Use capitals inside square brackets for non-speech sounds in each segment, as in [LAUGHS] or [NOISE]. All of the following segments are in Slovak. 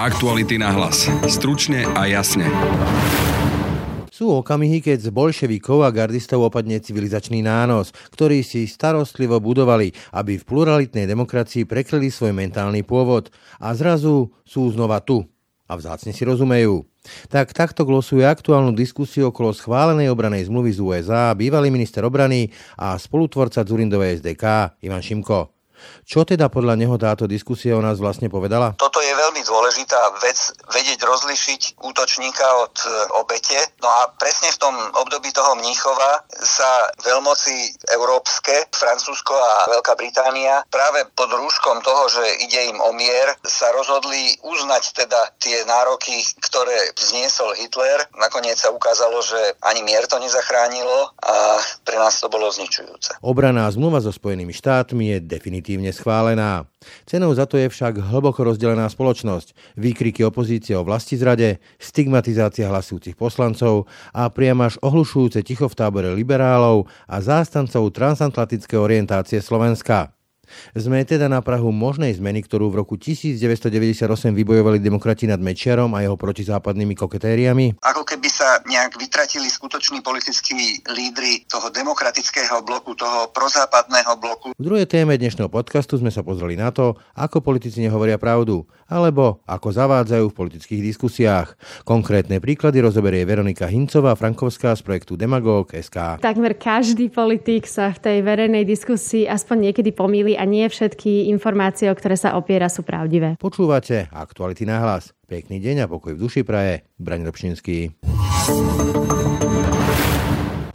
Aktuality na hlas. Stručne a jasne. Sú okamihy, keď z bolševikov a gardistov opadne civilizačný nános, ktorý si starostlivo budovali, aby v pluralitnej demokracii prekryli svoj mentálny pôvod. A zrazu sú znova tu. A vzácne si rozumejú. Tak takto glosuje aktuálnu diskusiu okolo schválenej obranej zmluvy z USA bývalý minister obrany a spolutvorca Zurindovej SDK Ivan Šimko. Čo teda podľa neho táto diskusia o nás vlastne povedala? Toto je veľmi dôležitá vec, vedieť rozlišiť útočníka od e, obete. No a presne v tom období toho Mníchova sa veľmoci európske, Francúzsko a Veľká Británia práve pod rúškom toho, že ide im o mier, sa rozhodli uznať teda tie nároky, ktoré vzniesol Hitler. Nakoniec sa ukázalo, že ani mier to nezachránilo a pre nás to bolo zničujúce. Obraná zmluva so Spojenými štátmi je definitívne definitívne schválená. Cenou za to je však hlboko rozdelená spoločnosť, výkriky opozície o vlasti zrade, stigmatizácia hlasujúcich poslancov a priam až ohlušujúce ticho v tábore liberálov a zástancov transatlantické orientácie Slovenska. Sme teda na Prahu možnej zmeny, ktorú v roku 1998 vybojovali demokrati nad Mečiarom a jeho protizápadnými koketériami? Ako keby sa nejak vytratili skutoční politickí lídry toho demokratického bloku, toho prozápadného bloku. V druhej téme dnešného podcastu sme sa pozreli na to, ako politici nehovoria pravdu, alebo ako zavádzajú v politických diskusiách. Konkrétne príklady rozoberie Veronika Hincová Frankovská z projektu Demagog SK. Takmer každý politik sa v tej verejnej diskusii aspoň niekedy pomýli a nie všetky informácie, o ktoré sa opiera, sú pravdivé. Počúvate Aktuality na hlas. Pekný deň a pokoj v duši praje. Braň Robšinský.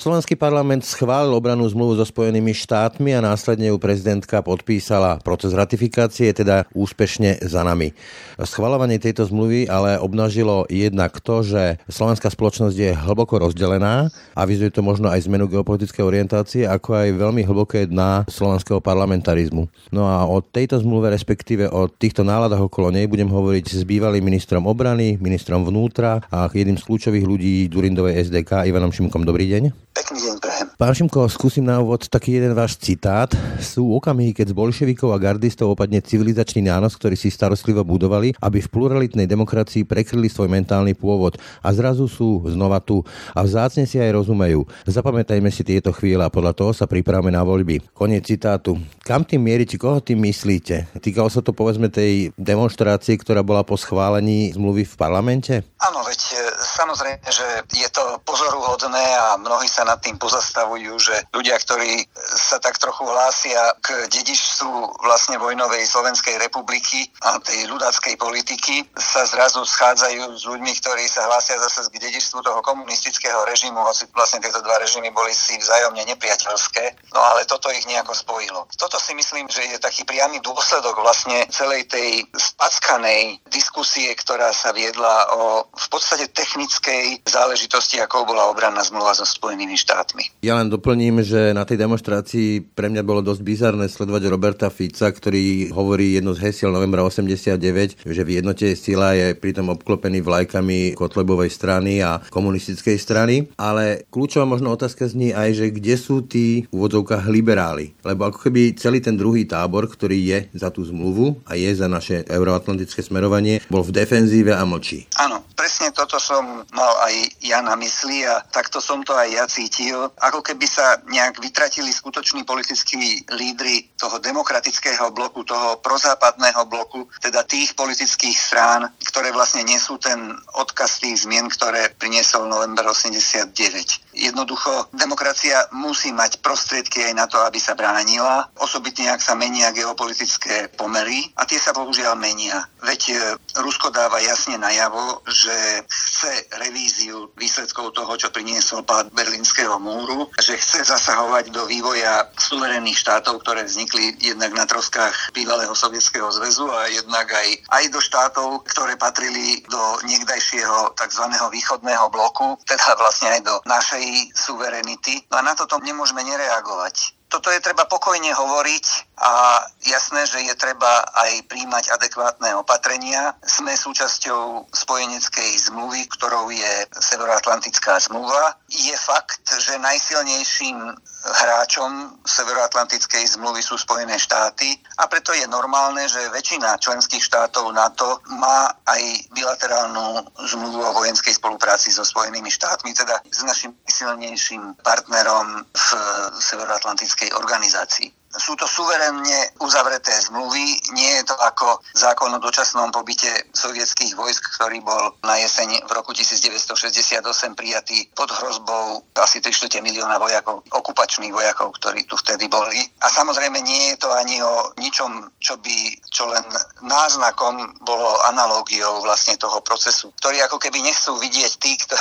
Slovenský parlament schválil obranú zmluvu so Spojenými štátmi a následne ju prezidentka podpísala. Proces ratifikácie je teda úspešne za nami. Schvalovanie tejto zmluvy ale obnažilo jednak to, že slovenská spoločnosť je hlboko rozdelená a vyzuje to možno aj zmenu geopolitickej orientácie, ako aj veľmi hlboké dna slovenského parlamentarizmu. No a o tejto zmluve, respektíve o týchto náladách okolo nej budem hovoriť s bývalým ministrom obrany, ministrom vnútra a jedným z kľúčových ľudí Durindovej SDK Ivanom Šimkom. Dobrý deň. Pekný deň prehem. Pán Šimko, skúsim na úvod taký jeden váš citát. Sú okamihy, keď z bolševikov a gardistov opadne civilizačný nános, ktorý si starostlivo budovali, aby v pluralitnej demokracii prekryli svoj mentálny pôvod. A zrazu sú znova tu. A vzácne si aj rozumejú. Zapamätajme si tieto chvíle a podľa toho sa pripravme na voľby. Koniec citátu. Kam tým mieri, či koho tým myslíte? Týkalo sa to povedzme tej demonstrácie, ktorá bola po schválení zmluvy v parlamente? Áno, veď e, samozrejme, že je to pozoruhodné a mnohí sa nad tým pozastavujú, že ľudia, ktorí sa tak trochu hlásia k dedičstvu vlastne vojnovej Slovenskej republiky a tej ľudáckej politiky, sa zrazu schádzajú s ľuďmi, ktorí sa hlásia zase k dedičstvu toho komunistického režimu, hoci vlastne tieto dva režimy boli si vzájomne nepriateľské, no ale toto ich nejako spojilo. Toto si myslím, že je taký priamy dôsledok vlastne celej tej spackanej diskusie, ktorá sa viedla o v podstate technickej záležitosti, ako bola obranná zmluva so Spojenými štátmi. Ja len doplním, že na tej demonstrácii pre mňa bolo dosť bizarné sledovať Roberta Fica, ktorý hovorí jedno z hesiel novembra 89, že v jednote sila je pritom obklopený vlajkami Kotlebovej strany a komunistickej strany. Ale kľúčová možno otázka zní aj, že kde sú tí v liberáli. Lebo ako keby celý ten druhý tábor, ktorý je za tú zmluvu a je za naše euroatlantické smerovanie, bol v defenzíve a mlčí. Áno, presne toto som mal aj ja na mysli a takto som to aj ja cítil, ako keby sa nejak vytratili skutoční politickí lídry toho demokratického bloku, toho prozápadného bloku, teda tých politických strán, ktoré vlastne nesú ten odkaz tých zmien, ktoré priniesol november 89. Jednoducho, demokracia musí mať prostriedky aj na to, aby sa bránila, osobitne ak sa menia geopolitické pomery a tie sa bohužiaľ menia. Veď e, Rusko dáva jasne najavo, že chce revíziu výsledkov toho, čo priniesol pád Berlín Berlínskeho múru, že chce zasahovať do vývoja suverénnych štátov, ktoré vznikli jednak na troskách bývalého Sovietskeho zväzu a jednak aj, aj do štátov, ktoré patrili do niekdajšieho tzv. východného bloku, teda vlastne aj do našej suverenity. No a na toto nemôžeme nereagovať. Toto je treba pokojne hovoriť a jasné, že je treba aj príjmať adekvátne opatrenia. Sme súčasťou spojeneckej zmluvy, ktorou je Severoatlantická zmluva. Je fakt, že najsilnejším hráčom Severoatlantickej zmluvy sú Spojené štáty a preto je normálne, že väčšina členských štátov NATO má aj bilaterálnu zmluvu o vojenskej spolupráci so Spojenými štátmi, teda s našim silnejším partnerom v Severoatlantickej organizácii. Sú to suverénne uzavreté zmluvy, nie je to ako zákon o dočasnom pobyte sovietských vojsk, ktorý bol na jeseň v roku 1968 prijatý pod hrozbou asi 3 milióna vojakov, okupačných vojakov, ktorí tu vtedy boli. A samozrejme nie je to ani o ničom, čo by čo len náznakom bolo analógiou vlastne toho procesu, ktorý ako keby nechcú vidieť tí, kto,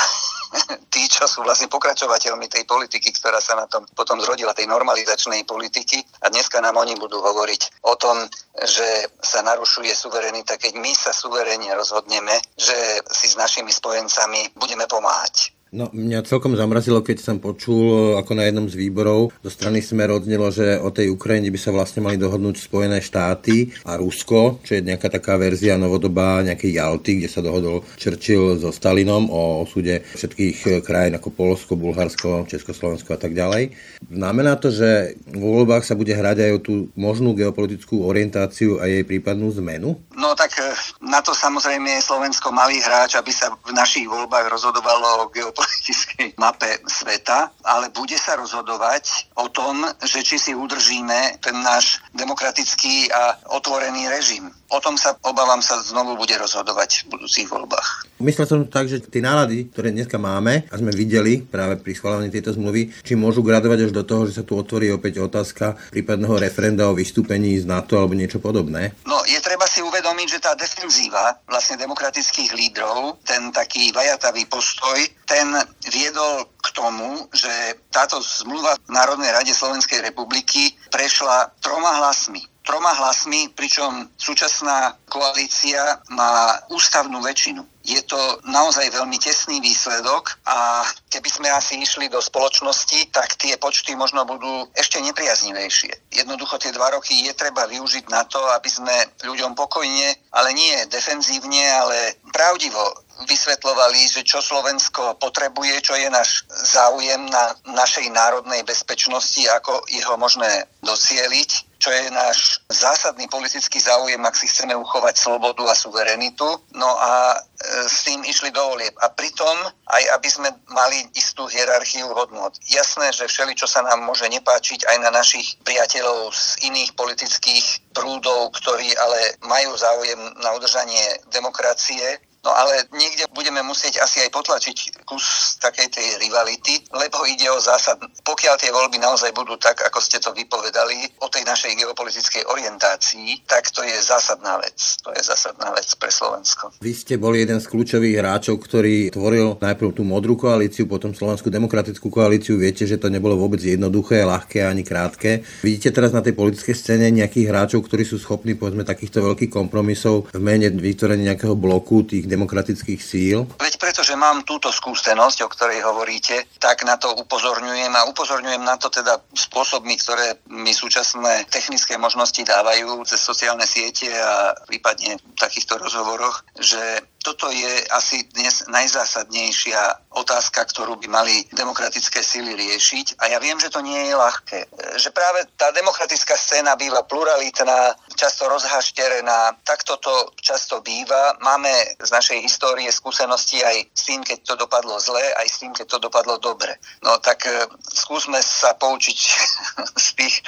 tí, čo sú vlastne pokračovateľmi tej politiky, ktorá sa na tom potom zrodila, tej normalizačnej politiky a dneska nám oni budú hovoriť o tom, že sa narušuje suverenita, keď my sa suverene rozhodneme, že si s našimi spojencami budeme pomáhať. No, mňa celkom zamrazilo, keď som počul, ako na jednom z výborov zo strany Smer odznelo, že o tej Ukrajine by sa vlastne mali dohodnúť Spojené štáty a Rusko, čo je nejaká taká verzia novodobá nejakej Jalty, kde sa dohodol Churchill so Stalinom o osude všetkých krajín ako Polsko, Bulharsko, Československo a tak ďalej. Znamená to, že vo voľbách sa bude hrať aj o tú možnú geopolitickú orientáciu a jej prípadnú zmenu? No tak eh, na to samozrejme je Slovensko malý hráč, aby sa v našich voľbách rozhodovalo o geopolitickej politickej mape sveta, ale bude sa rozhodovať o tom, že či si udržíme ten náš demokratický a otvorený režim. O tom sa, obávam sa, znovu bude rozhodovať v budúcich voľbách. Myslel som tak, že tie nálady, ktoré dneska máme a sme videli práve pri schváľovaní tejto zmluvy, či môžu gradovať až do toho, že sa tu otvorí opäť otázka prípadného referenda o vystúpení z NATO alebo niečo podobné? No, treba si uvedomiť, že tá defenzíva vlastne demokratických lídrov, ten taký vajatavý postoj, ten viedol k tomu, že táto zmluva v Národnej rade Slovenskej republiky prešla troma hlasmi troma hlasmi, pričom súčasná koalícia má ústavnú väčšinu. Je to naozaj veľmi tesný výsledok a keby sme asi išli do spoločnosti, tak tie počty možno budú ešte nepriaznivejšie. Jednoducho tie dva roky je treba využiť na to, aby sme ľuďom pokojne, ale nie defenzívne, ale pravdivo vysvetľovali, že čo Slovensko potrebuje, čo je náš záujem na našej národnej bezpečnosti, ako jeho možné docieliť čo je náš zásadný politický záujem, ak si chceme uchovať slobodu a suverenitu. No a e, s tým išli do volieb. A pritom aj aby sme mali istú hierarchiu hodnot. Jasné, že všeli, čo sa nám môže nepáčiť aj na našich priateľov z iných politických prúdov, ktorí ale majú záujem na udržanie demokracie, No ale niekde budeme musieť asi aj potlačiť kus takej tej rivality, lebo ide o zásad, pokiaľ tie voľby naozaj budú tak, ako ste to vypovedali, o tej našej geopolitickej orientácii, tak to je zásadná vec. To je zásadná vec pre Slovensko. Vy ste boli jeden z kľúčových hráčov, ktorý tvoril najprv tú modrú koalíciu, potom Slovenskú demokratickú koalíciu. Viete, že to nebolo vôbec jednoduché, ľahké ani krátke. Vidíte teraz na tej politickej scéne nejakých hráčov, ktorí sú schopní povedzme takýchto veľkých kompromisov v mene vytvorenia nejakého bloku tých demokratických síl? Veď preto, že mám túto skúsenosť, o ktorej hovoríte, tak na to upozorňujem a upozorňujem na to teda spôsobmi, ktoré mi súčasné technické možnosti dávajú cez sociálne siete a prípadne v takýchto rozhovoroch, že toto je asi dnes najzásadnejšia otázka, ktorú by mali demokratické síly riešiť. A ja viem, že to nie je ľahké. Že práve tá demokratická scéna býva pluralitná, často rozhašterená. Takto to často býva. Máme z našej histórie skúsenosti aj s tým, keď to dopadlo zle, aj s tým, keď to dopadlo dobre. No tak e, skúsme sa poučiť [LAUGHS] z tých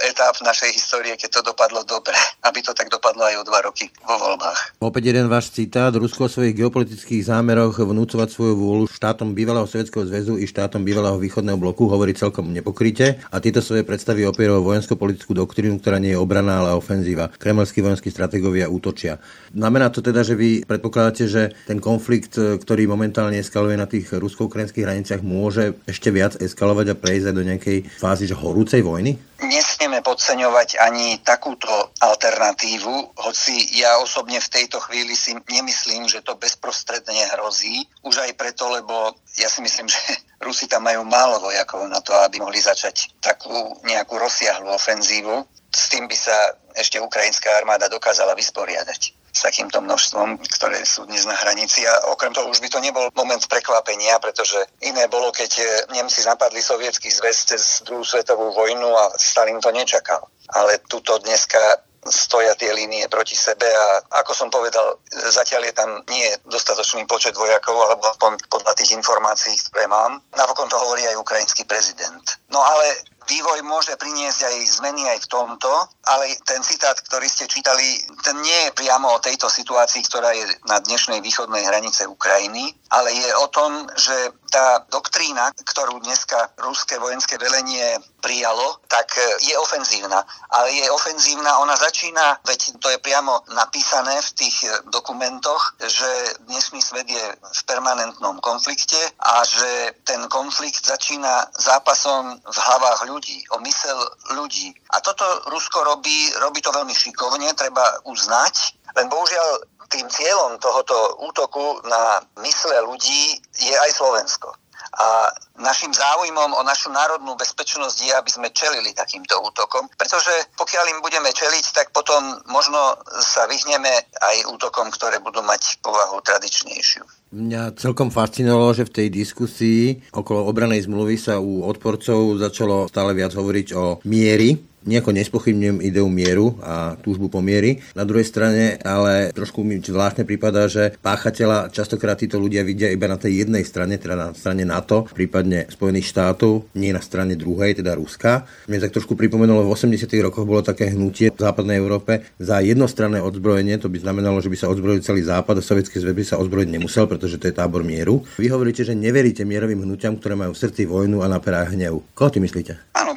etáp našej histórie, keď to dopadlo dobre, aby to tak dopadlo aj o dva roky vo voľbách. Opäť jeden váš citát. Rusko o svojich geopolitických zámeroch vnúcovať svoju vôľu štátom bývalého Sovietskeho zväzu i štátom bývalého východného bloku hovorí celkom nepokryte a tieto svoje predstavy opierajú vojensko-politickú doktrínu, ktorá nie je obraná, ale ofenzíva. Kremelskí vojenskí strategovia útočia. Znamená to teda, že vy predpokladáte, že ten konflikt, ktorý momentálne eskaluje na tých rusko-ukrajinských hraniciach, môže ešte viac eskalovať a prejsť do nejakej fázy že horúcej vojny? Dnes nesmieme podceňovať ani takúto alternatívu, hoci ja osobne v tejto chvíli si nemyslím, že to bezprostredne hrozí. Už aj preto, lebo ja si myslím, že [LAUGHS] Rusi tam majú málo vojakov na to, aby mohli začať takú nejakú rozsiahlu ofenzívu. S tým by sa ešte ukrajinská armáda dokázala vysporiadať s takýmto množstvom, ktoré sú dnes na hranici. A okrem toho už by to nebol moment prekvapenia, pretože iné bolo, keď Nemci napadli sovietský zväz cez druhú svetovú vojnu a Stalin to nečakal. Ale tuto dneska stoja tie línie proti sebe a ako som povedal, zatiaľ je tam nie dostatočný počet vojakov, alebo podľa tých informácií, ktoré mám. Napokon to hovorí aj ukrajinský prezident. No ale vývoj môže priniesť aj zmeny aj v tomto, ale ten citát, ktorý ste čítali, ten nie je priamo o tejto situácii, ktorá je na dnešnej východnej hranice Ukrajiny, ale je o tom, že tá doktrína, ktorú dneska ruské vojenské velenie prijalo, tak e, je ofenzívna. Ale je ofenzívna, ona začína, veď to je priamo napísané v tých e, dokumentoch, že dnešný svet je v permanentnom konflikte a že ten konflikt začína zápasom v hlavách ľudí, o mysel ľudí. A toto Rusko robí, robí to veľmi šikovne, treba uznať, len bohužiaľ tým cieľom tohoto útoku na mysle ľudí je aj Slovensko. A našim záujmom o našu národnú bezpečnosť je, aby sme čelili takýmto útokom, pretože pokiaľ im budeme čeliť, tak potom možno sa vyhneme aj útokom, ktoré budú mať povahu tradičnejšiu. Mňa celkom fascinovalo, že v tej diskusii okolo obranej zmluvy sa u odporcov začalo stále viac hovoriť o miery nejako nespochybňujem ideu mieru a túžbu po miery. Na druhej strane ale trošku mi zvláštne prípada, že páchateľa častokrát títo ľudia vidia iba na tej jednej strane, teda na strane NATO, prípadne Spojených štátov, nie na strane druhej, teda Ruska. Mne tak trošku pripomenulo, v 80. rokoch bolo také hnutie v západnej Európe za jednostranné odzbrojenie, to by znamenalo, že by sa odzbrojil celý západ a sovietský zväz by sa ozbrojiť nemusel, pretože to je tábor mieru. Vy hovoríte, že neveríte mierovým hnutiam, ktoré majú v srdci vojnu a na perách hnevu. Koho ty myslíte? Áno,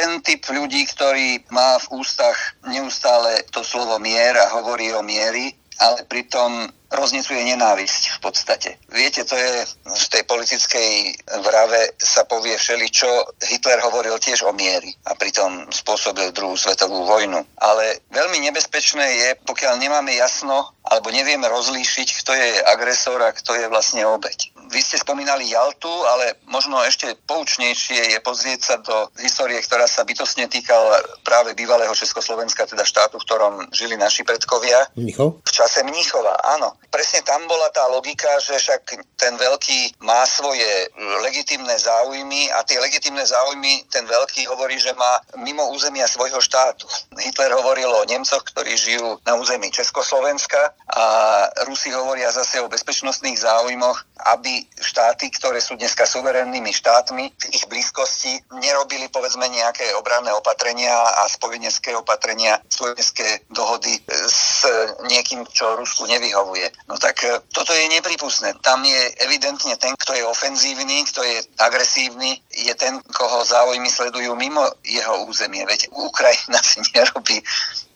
ten typ ľudí, ktorý má v ústach neustále to slovo mier a hovorí o miery, ale pritom roznicuje nenávisť v podstate. Viete, to je v tej politickej vrave sa povie všeli, čo Hitler hovoril tiež o miery a pritom spôsobil druhú svetovú vojnu. Ale veľmi nebezpečné je, pokiaľ nemáme jasno alebo nevieme rozlíšiť, kto je agresor a kto je vlastne obeď. Vy ste spomínali Jaltu, ale možno ešte poučnejšie je pozrieť sa do histórie, ktorá sa bytostne týkala práve bývalého Československa, teda štátu, v ktorom žili naši predkovia. Mnichov? V čase Mníchova, áno. Presne tam bola tá logika, že však ten veľký má svoje legitimné záujmy a tie legitimné záujmy ten veľký hovorí, že má mimo územia svojho štátu. Hitler hovoril o Nemcoch, ktorí žijú na území Československa a Rusi hovoria zase o bezpečnostných záujmoch, aby štáty, ktoré sú dneska suverénnymi štátmi, v ich blízkosti nerobili povedzme nejaké obranné opatrenia a spojenecké opatrenia, spojenecké dohody s niekým, čo Rusku nevyhovuje. No tak e, toto je nepripustné. Tam je evidentne ten, kto je ofenzívny, kto je agresívny, je ten, koho záujmy sledujú mimo jeho územie. Veď Ukrajina [LAUGHS] si nerobí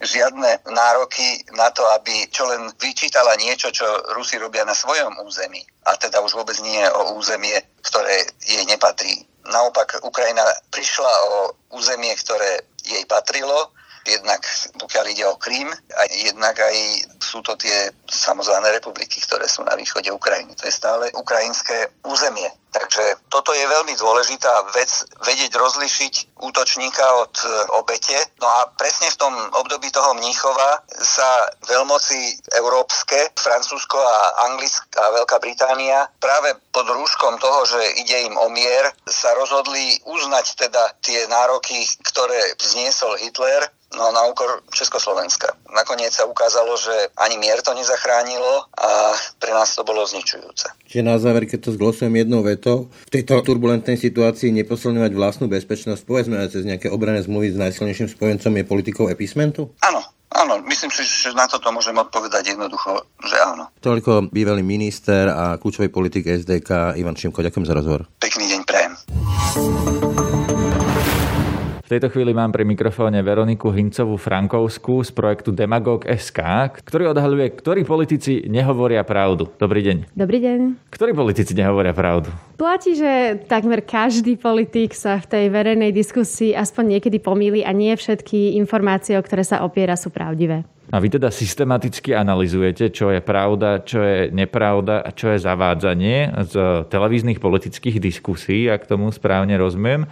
žiadne nároky na to, aby čo len vyčítala niečo, čo Rusi robia na svojom území. A teda už vôbec nie o územie, ktoré jej nepatrí. Naopak Ukrajina prišla o územie, ktoré jej patrilo, jednak pokiaľ ide o Krím, a jednak aj sú to tie samozvané republiky, ktoré sú na východe Ukrajiny. To je stále ukrajinské územie. Takže toto je veľmi dôležitá vec, vedieť rozlišiť útočníka od e, obete. No a presne v tom období toho Mníchova sa veľmoci európske, Francúzsko a Anglická a Veľká Británia práve pod rúškom toho, že ide im o mier, sa rozhodli uznať teda tie nároky, ktoré vzniesol Hitler No na úkor Československa. Nakoniec sa ukázalo, že ani mier to nezachránilo a pre nás to bolo zničujúce. Čiže na záver, keď to zglosujem jednou vetou, v tejto turbulentnej situácii neposilňovať vlastnú bezpečnosť, povedzme aj cez nejaké obrané zmluvy s najsilnejším spojencom je politikou epismentu? Áno, Áno, myslím si, že na toto môžem odpovedať jednoducho, že áno. Toľko bývalý minister a kľúčový politik SDK Ivan Šimko. Ďakujem za rozhovor. Pekný deň V tejto chvíli mám pri mikrofóne Veroniku Hincovú Frankovskú z projektu Demagog SK, ktorý odhaľuje, ktorí politici nehovoria pravdu. Dobrý deň. Dobrý deň. Ktorí politici nehovoria pravdu? Platí, že takmer každý politik sa v tej verejnej diskusii aspoň niekedy pomýli a nie všetky informácie, o ktoré sa opiera, sú pravdivé. A vy teda systematicky analizujete, čo je pravda, čo je nepravda a čo je zavádzanie z televíznych politických diskusí, ak tomu správne rozumiem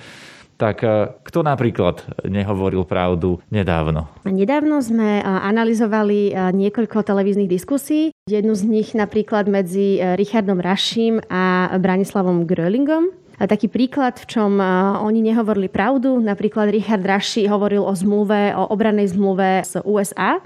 tak e, kto napríklad nehovoril pravdu nedávno? Nedávno sme e, analyzovali e, niekoľko televíznych diskusí. Jednu z nich napríklad medzi Richardom Raším a Branislavom Grölingom. Taký príklad, v čom oni nehovorili pravdu. Napríklad Richard Raši hovoril o zmluve, o obranej zmluve z USA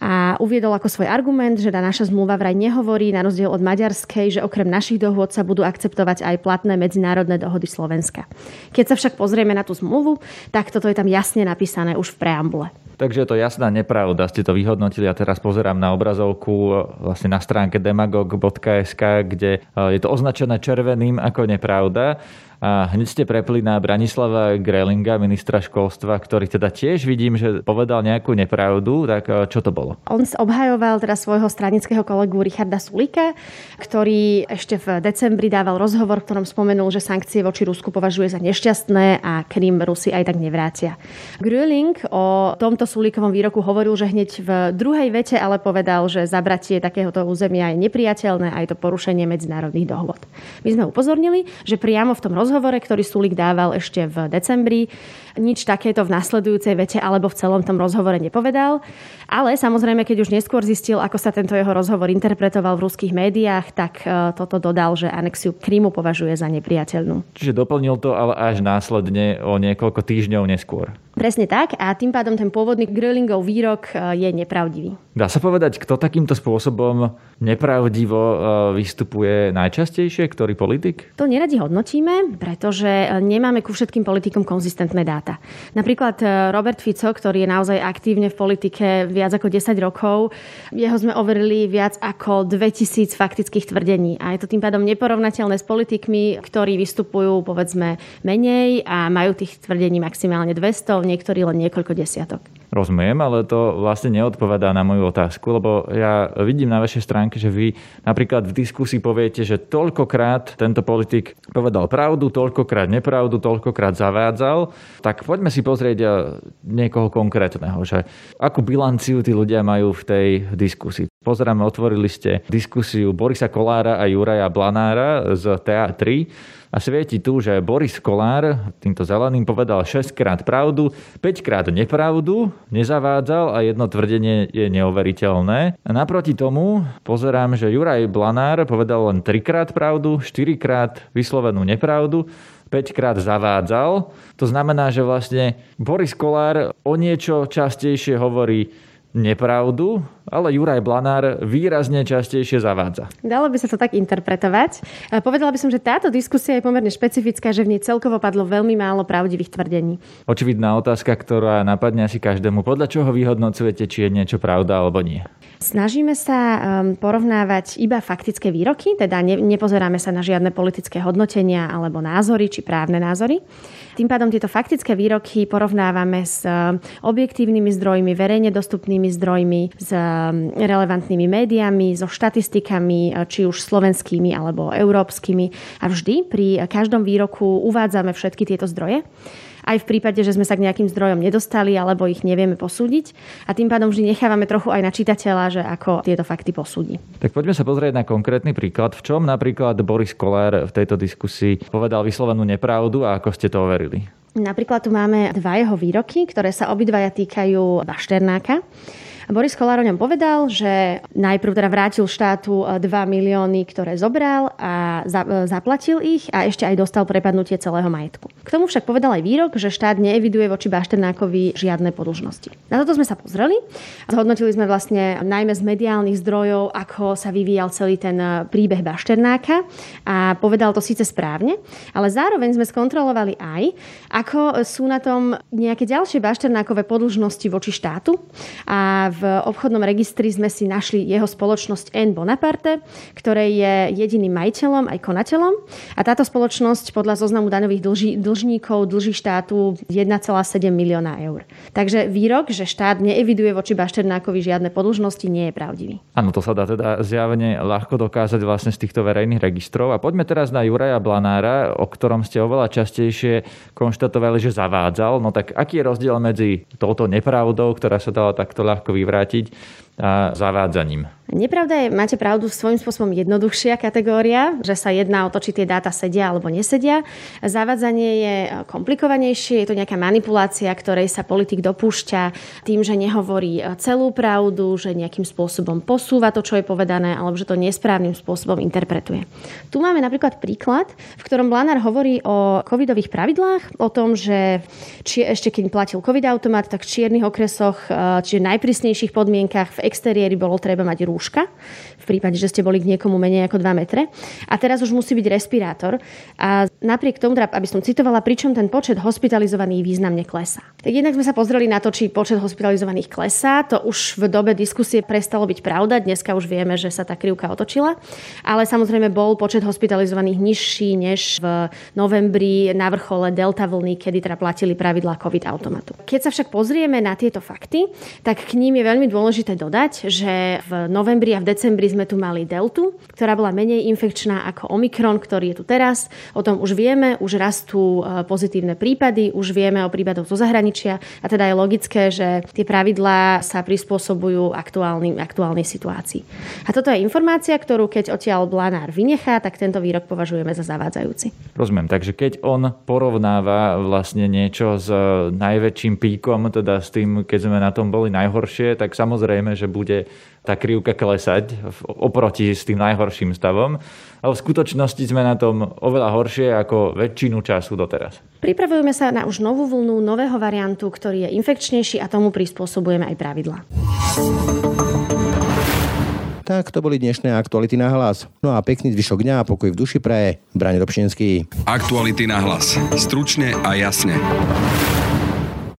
a uviedol ako svoj argument, že tá naša zmluva vraj nehovorí, na rozdiel od maďarskej, že okrem našich dohôd sa budú akceptovať aj platné medzinárodné dohody Slovenska. Keď sa však pozrieme na tú zmluvu, tak toto je tam jasne napísané už v preambule. Takže je to jasná nepravda, ste to vyhodnotili a teraz pozerám na obrazovku e, vlastne na stránke demagog.sk, kde e, je to označené červeným ako nepravda. A hneď ste prepli na Branislava Grelinga, ministra školstva, ktorý teda tiež vidím, že povedal nejakú nepravdu. Tak e, čo to bolo? On obhajoval teda svojho stranického kolegu Richarda Sulika, ktorý ešte v decembri dával rozhovor, v ktorom spomenul, že sankcie voči Rusku považuje za nešťastné a Krym Rusi aj tak nevrátia. Gröling o tomto Sulíkovom výroku hovoril, že hneď v druhej vete ale povedal, že zabratie takéhoto územia je nepriateľné a je to porušenie medzinárodných dohôd. My sme upozornili, že priamo v tom rozhovore rozhovore, ktorý Sulik dával ešte v decembri, nič takéto v nasledujúcej vete alebo v celom tom rozhovore nepovedal. Ale samozrejme, keď už neskôr zistil, ako sa tento jeho rozhovor interpretoval v ruských médiách, tak e, toto dodal, že anexiu Krymu považuje za nepriateľnú. Čiže doplnil to ale až následne o niekoľko týždňov neskôr. Presne tak a tým pádom ten pôvodný Grölingov výrok e, je nepravdivý. Dá sa povedať, kto takýmto spôsobom nepravdivo e, vystupuje najčastejšie, ktorý politik? To neradi hodnotíme, pretože nemáme ku všetkým politikom konzistentné dáta. Napríklad Robert Fico, ktorý je naozaj aktívne v politike viac ako 10 rokov. Jeho sme overili viac ako 2000 faktických tvrdení. A je to tým pádom neporovnateľné s politikmi, ktorí vystupujú povedzme menej a majú tých tvrdení maximálne 200, niektorí len niekoľko desiatok. Rozumiem, ale to vlastne neodpovedá na moju otázku, lebo ja vidím na vašej stránke, že vy napríklad v diskusii poviete, že toľkokrát tento politik povedal pravdu, toľkokrát nepravdu, toľkokrát zavádzal. Tak poďme si pozrieť eh, niekoho konkrétneho, že akú bilanciu tí ľudia majú v tej diskusii. Pozeráme, otvorili ste diskusiu Borisa Kolára a Juraja Blanára z TA3 a svieti tu, že Boris Kolár týmto zeleným povedal 6 krát pravdu, 5 krát nepravdu, nezavádzal a jedno tvrdenie je neoveriteľné. A naproti tomu pozerám, že Juraj Blanár povedal len 3 krát pravdu, 4 krát vyslovenú nepravdu, 5 krát zavádzal. To znamená, že vlastne Boris Kolár o niečo častejšie hovorí nepravdu, ale Juraj Blanár výrazne častejšie zavádza. Dalo by sa to tak interpretovať. Povedala by som, že táto diskusia je pomerne špecifická, že v nej celkovo padlo veľmi málo pravdivých tvrdení. Očividná otázka, ktorá napadne asi každému. Podľa čoho vyhodnocujete, či je niečo pravda alebo nie? Snažíme sa um, porovnávať iba faktické výroky, teda nepozeráme sa na žiadne politické hodnotenia alebo názory či právne názory. Tým pádom tieto faktické výroky porovnávame s um, objektívnymi zdrojmi, verejne dostupnými zdrojmi, s relevantnými médiami, so štatistikami, uh, či už slovenskými alebo európskymi. A vždy pri každom výroku uvádzame všetky tieto zdroje aj v prípade, že sme sa k nejakým zdrojom nedostali alebo ich nevieme posúdiť. A tým pádom vždy nechávame trochu aj na čitateľa, že ako tieto fakty posúdi. Tak poďme sa pozrieť na konkrétny príklad. V čom napríklad Boris Kolár v tejto diskusii povedal vyslovenú nepravdu a ako ste to overili? Napríklad tu máme dva jeho výroky, ktoré sa obidvaja týkajú Bašternáka. Boris Kolár o ňom povedal, že najprv teda vrátil štátu 2 e, milióny, ktoré zobral a za, e, zaplatil ich a ešte aj dostal prepadnutie celého majetku. K tomu však povedal aj výrok, že štát neeviduje voči Bašternákovi žiadne podlžnosti. Na toto sme sa pozreli. Zhodnotili sme vlastne najmä z mediálnych zdrojov, ako sa vyvíjal celý ten e, príbeh Bašternáka a povedal to síce správne, ale zároveň sme skontrolovali aj, ako sú na tom nejaké ďalšie Bašternákové podlžnosti voči štátu a v v obchodnom registri sme si našli jeho spoločnosť N Bonaparte, ktorej je jediným majiteľom aj konateľom. A táto spoločnosť podľa zoznamu daňových dlží, dlžníkov dlží štátu 1,7 milióna eur. Takže výrok, že štát neeviduje voči Bašternákovi žiadne podlžnosti, nie je pravdivý. Áno, to sa dá teda zjavne ľahko dokázať vlastne z týchto verejných registrov. A poďme teraz na Juraja Blanára, o ktorom ste oveľa častejšie konštatovali, že zavádzal. No tak aký je rozdiel medzi touto nepravdou, ktorá sa dala takto ľahko vyvrátiť, vrátiť a zavádzaním? Nepravda je, máte pravdu, svojím spôsobom jednoduchšia kategória, že sa jedná o to, či tie dáta sedia alebo nesedia. Zavádzanie je komplikovanejšie, je to nejaká manipulácia, ktorej sa politik dopúšťa tým, že nehovorí celú pravdu, že nejakým spôsobom posúva to, čo je povedané, alebo že to nesprávnym spôsobom interpretuje. Tu máme napríklad príklad, v ktorom Blanár hovorí o covidových pravidlách, o tom, že či ešte keď platil covid automat, tak v čiernych okresoch, čiže najprísnejších podmienkach v exteriéri bolo treba mať rúška, v prípade, že ste boli k niekomu menej ako 2 metre. A teraz už musí byť respirátor. A napriek tomu, teda, aby som citovala, pričom ten počet hospitalizovaných významne klesá. Tak jednak sme sa pozreli na to, či počet hospitalizovaných klesá. To už v dobe diskusie prestalo byť pravda. Dneska už vieme, že sa tá krivka otočila. Ale samozrejme bol počet hospitalizovaných nižší než v novembri na vrchole delta vlny, kedy teda platili pravidlá COVID automatu. Keď sa však pozrieme na tieto fakty, tak k ním je veľmi dôležité dodať, že v novembri a v decembri sme tu mali deltu, ktorá bola menej infekčná ako Omikron, ktorý je tu teraz. O tom už vieme, už rastú e, pozitívne prípady, už vieme o prípadoch zo zahraničia a teda je logické, že tie pravidlá sa prispôsobujú aktuálnym, aktuálnej situácii. A toto je informácia, ktorú keď odtiaľ Blanár vynechá, tak tento výrok považujeme za zavádzajúci. Rozumiem, takže keď on porovnáva vlastne niečo s najväčším píkom, teda s tým, keď sme na tom boli najhoršie, tak samozrejme, že bude tá krivka klesať oproti s tým najhorším stavom. Ale v skutočnosti sme na tom oveľa horšie ako väčšinu času doteraz. Pripravujeme sa na už novú vlnu, nového variantu, ktorý je infekčnejší a tomu prispôsobujeme aj pravidla. Tak to boli dnešné aktuality na hlas. No a pekný zvyšok dňa a pokoj v duši praje. Brane Dobšinský. Aktuality na hlas. Stručne a jasne.